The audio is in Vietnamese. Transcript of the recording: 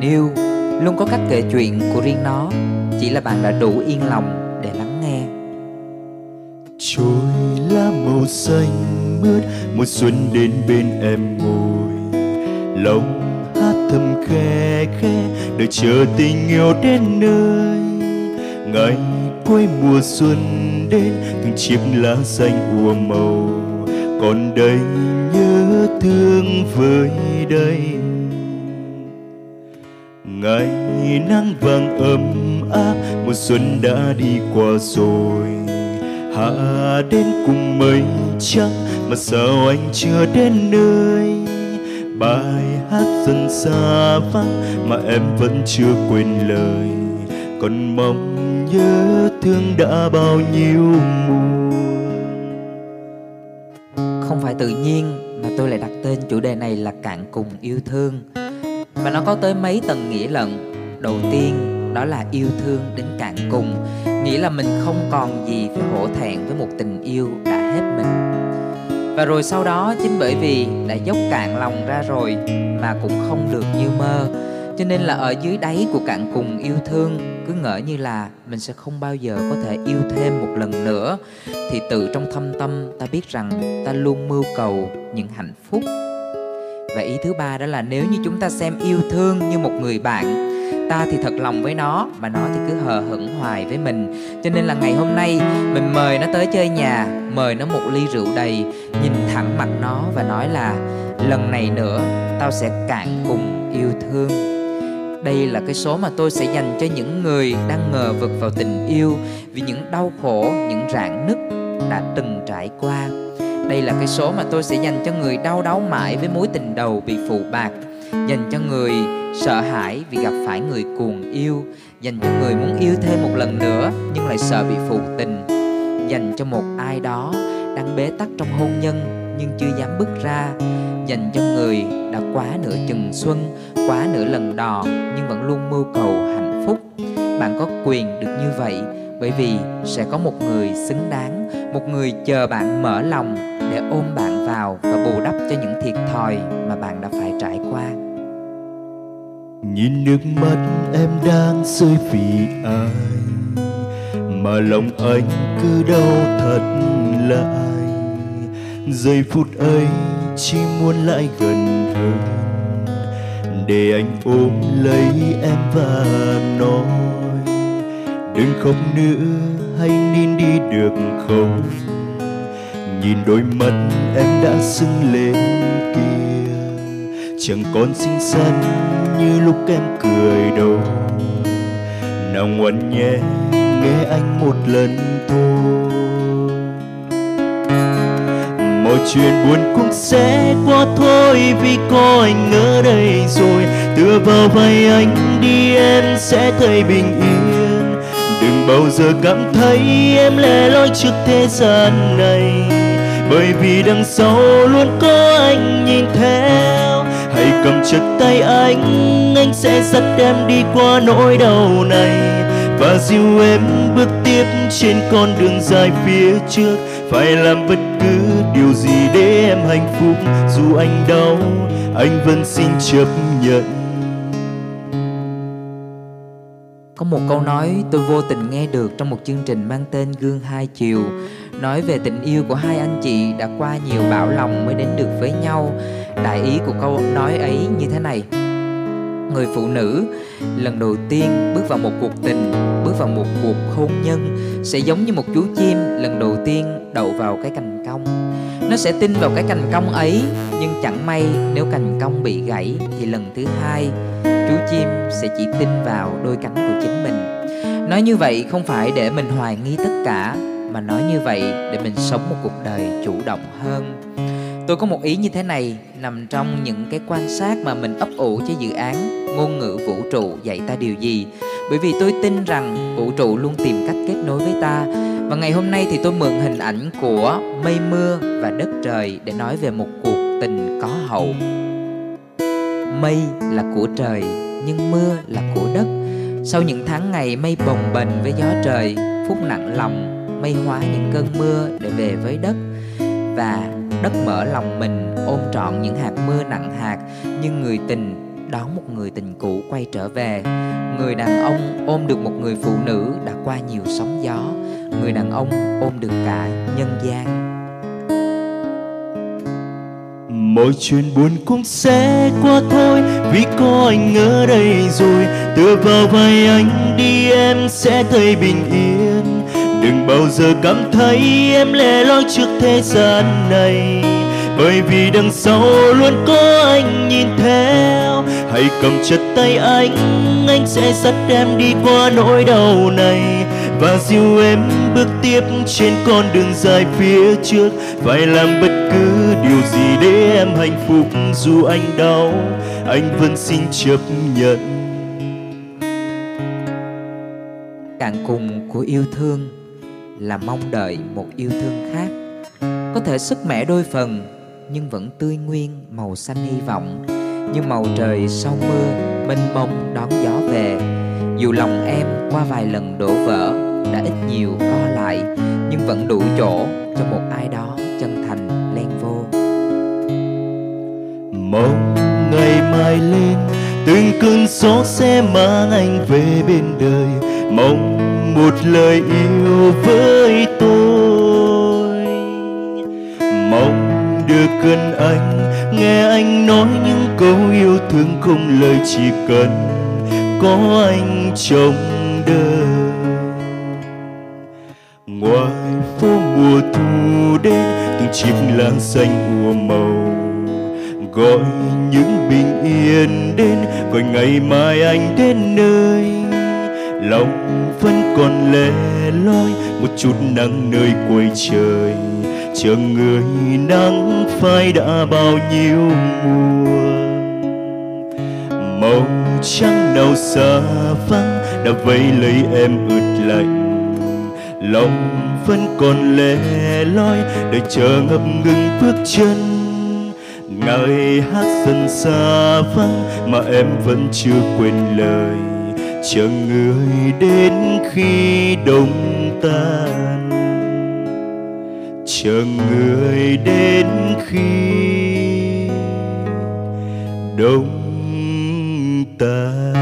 tình yêu luôn có cách kể chuyện của riêng nó. Chỉ là bạn đã đủ yên lòng để lắng nghe. Trôi lá màu xanh mướt, mùa xuân đến bên em ngồi. Lòng hát thầm khe khe, đợi chờ tình yêu đến nơi. Ngày cuối mùa xuân đến, từng chiếc lá xanh ùa màu. Còn đây nhớ thương với đây ngày nắng vàng ấm áp, mùa xuân đã đi qua rồi. Hạ đến cùng mây trắng, mà sao anh chưa đến nơi? Bài hát dần xa vắng, mà em vẫn chưa quên lời. Còn mong nhớ thương đã bao nhiêu mùa không phải tự nhiên mà tôi lại đặt tên chủ đề này là cạn cùng yêu thương và nó có tới mấy tầng nghĩa lận. Đầu tiên, đó là yêu thương đến cạn cùng, nghĩa là mình không còn gì phải hổ thẹn với một tình yêu đã hết mình. Và rồi sau đó, chính bởi vì đã dốc cạn lòng ra rồi mà cũng không được như mơ, cho nên là ở dưới đáy của cạn cùng yêu thương, cứ ngỡ như là mình sẽ không bao giờ có thể yêu thêm một lần nữa, thì tự trong thâm tâm ta biết rằng ta luôn mưu cầu những hạnh phúc và ý thứ ba đó là nếu như chúng ta xem yêu thương như một người bạn ta thì thật lòng với nó mà nó thì cứ hờ hững hoài với mình. Cho nên là ngày hôm nay mình mời nó tới chơi nhà mời nó một ly rượu đầy nhìn thẳng mặt nó và nói là lần này nữa tao sẽ cạn cùng yêu thương. Đây là cái số mà tôi sẽ dành cho những người đang ngờ vực vào tình yêu vì những đau khổ những rạn nứt đã từng trải qua đây là cái số mà tôi sẽ dành cho người đau đáu mãi với mối tình đầu bị phụ bạc. Dành cho người sợ hãi vì gặp phải người cuồng yêu. Dành cho người muốn yêu thêm một lần nữa, nhưng lại sợ bị phụ tình. Dành cho một ai đó đang bế tắc trong hôn nhân, nhưng chưa dám bước ra. Dành cho người đã quá nửa chừng xuân, quá nửa lần đò, nhưng vẫn luôn mưu cầu hạnh phúc. Bạn có quyền được như vậy bởi vì sẽ có một người xứng đáng, một người chờ bạn mở lòng để ôm bạn vào và bù đắp cho những thiệt thòi mà bạn đã phải trải qua. Nhìn nước mắt em đang rơi vì ai? Mà lòng anh cứ đau thật lại. Giây phút ấy chỉ muốn lại gần hơn. Để anh ôm lấy em và nói đừng khóc nữa hay nín đi được không? Nhìn đôi mắt em đã sưng lên kia. Chẳng còn xinh xắn như lúc em cười đâu. Nào ngoan nhé, nghe anh một lần thôi. Mọi chuyện buồn cũng sẽ qua thôi vì có anh ở đây rồi. Tựa vào vai anh đi, em sẽ thấy bình yên bao giờ cảm thấy em lẻ loi trước thế gian này. Bởi vì đằng sau luôn có anh nhìn theo. Hãy cầm chặt tay anh anh sẽ dắt em đi qua nỗi đau này. Và dìu em bước tiếp trên con đường dài phía trước. Phải làm bất cứ điều gì để em hạnh phúc. Dù anh đau, anh vẫn xin chấp nhận. Có một câu nói tôi vô tình nghe được trong một chương trình mang tên gương hai chiều. Nói về tình yêu của hai anh chị đã qua nhiều bão lòng mới đến được với nhau. Đại ý của câu nói ấy như thế này. Người phụ nữ, lần đầu tiên bước vào một cuộc tình, bước vào một cuộc hôn nhân sẽ giống như một chú chim, lần đầu tiên đậu vào cái cành cong nó sẽ tin vào cái cành cong ấy, nhưng chẳng may nếu cành cong bị gãy thì lần thứ hai, chú chim sẽ chỉ tin vào đôi cánh của chính mình. Nói như vậy không phải để mình hoài nghi tất cả, mà nói như vậy để mình sống một cuộc đời chủ động hơn. Tôi có một ý như thế này nằm trong những cái quan sát mà mình ấp ủ cho dự án ngôn ngữ vũ trụ dạy ta điều gì. Bởi vì tôi tin rằng vũ trụ luôn tìm cách kết nối với ta và ngày hôm nay thì tôi mượn hình ảnh của mây mưa và đất trời để nói về một cuộc tình có hậu. Mây là của trời, nhưng mưa là của đất. Sau những tháng ngày mây bồng bềnh với gió trời, phút nặng lòng, mây hóa những cơn mưa để về với đất. Và đất mở lòng mình, ôm trọn những hạt mưa nặng hạt, nhưng người tình đón một người tình cũ quay trở về. Người đàn ông ôm được một người phụ nữ đã qua nhiều sóng gió người đàn ông ôm được cả nhân gian. Mọi chuyện buồn cũng sẽ qua thôi, vì có anh ở đây rồi. Tựa vào vai anh đi, em sẽ thấy bình yên. Đừng bao giờ cảm thấy em lẻ loi trước thế gian này, bởi vì đằng sau luôn có anh nhìn theo. Hãy cầm chặt tay anh anh sẽ dắt em đi qua nỗi đau này và dìu em bước tiếp trên con đường dài phía trước. Phải làm bất cứ điều gì để em hạnh phúc, dù anh đau, anh vẫn xin chấp nhận. Cạn cùng của yêu thương là mong đợi một yêu thương khác. Có thể sức mẻ đôi phần, nhưng vẫn tươi nguyên, màu xanh hy vọng. Như màu trời sau mưa, mênh mông đón gió về. Dù lòng em qua vài lần đổ vỡ đã ít nhiều co lại, nhưng vẫn đủ chỗ cho một ai đó chân thành len vô. Mong ngày mai lên, từng cơn gió sẽ mang anh về bên đời. Mong một lời yêu với tôi. Mong được gần anh, nghe anh nói những câu yêu thương không lời chỉ cần có anh trong đời. Chiếc lá xanh ùa màu. Gọi những bình yên đến, gọi ngày mai anh đến nơi. Lòng vẫn còn lẻ loi, một chút nắng nơi cuối trời. Chờ người nắng phai đã bao nhiêu mùa màu trắng nào xa vắng, đã vây lấy em ướt lạnh lòng vẫn còn lẻ loi, đợi chờ ngập ngừng bước chân. Ngày hát dần xa vắng mà em vẫn chưa quên lời. Chờ người đến khi đông tan. Chờ người đến khi đông tan.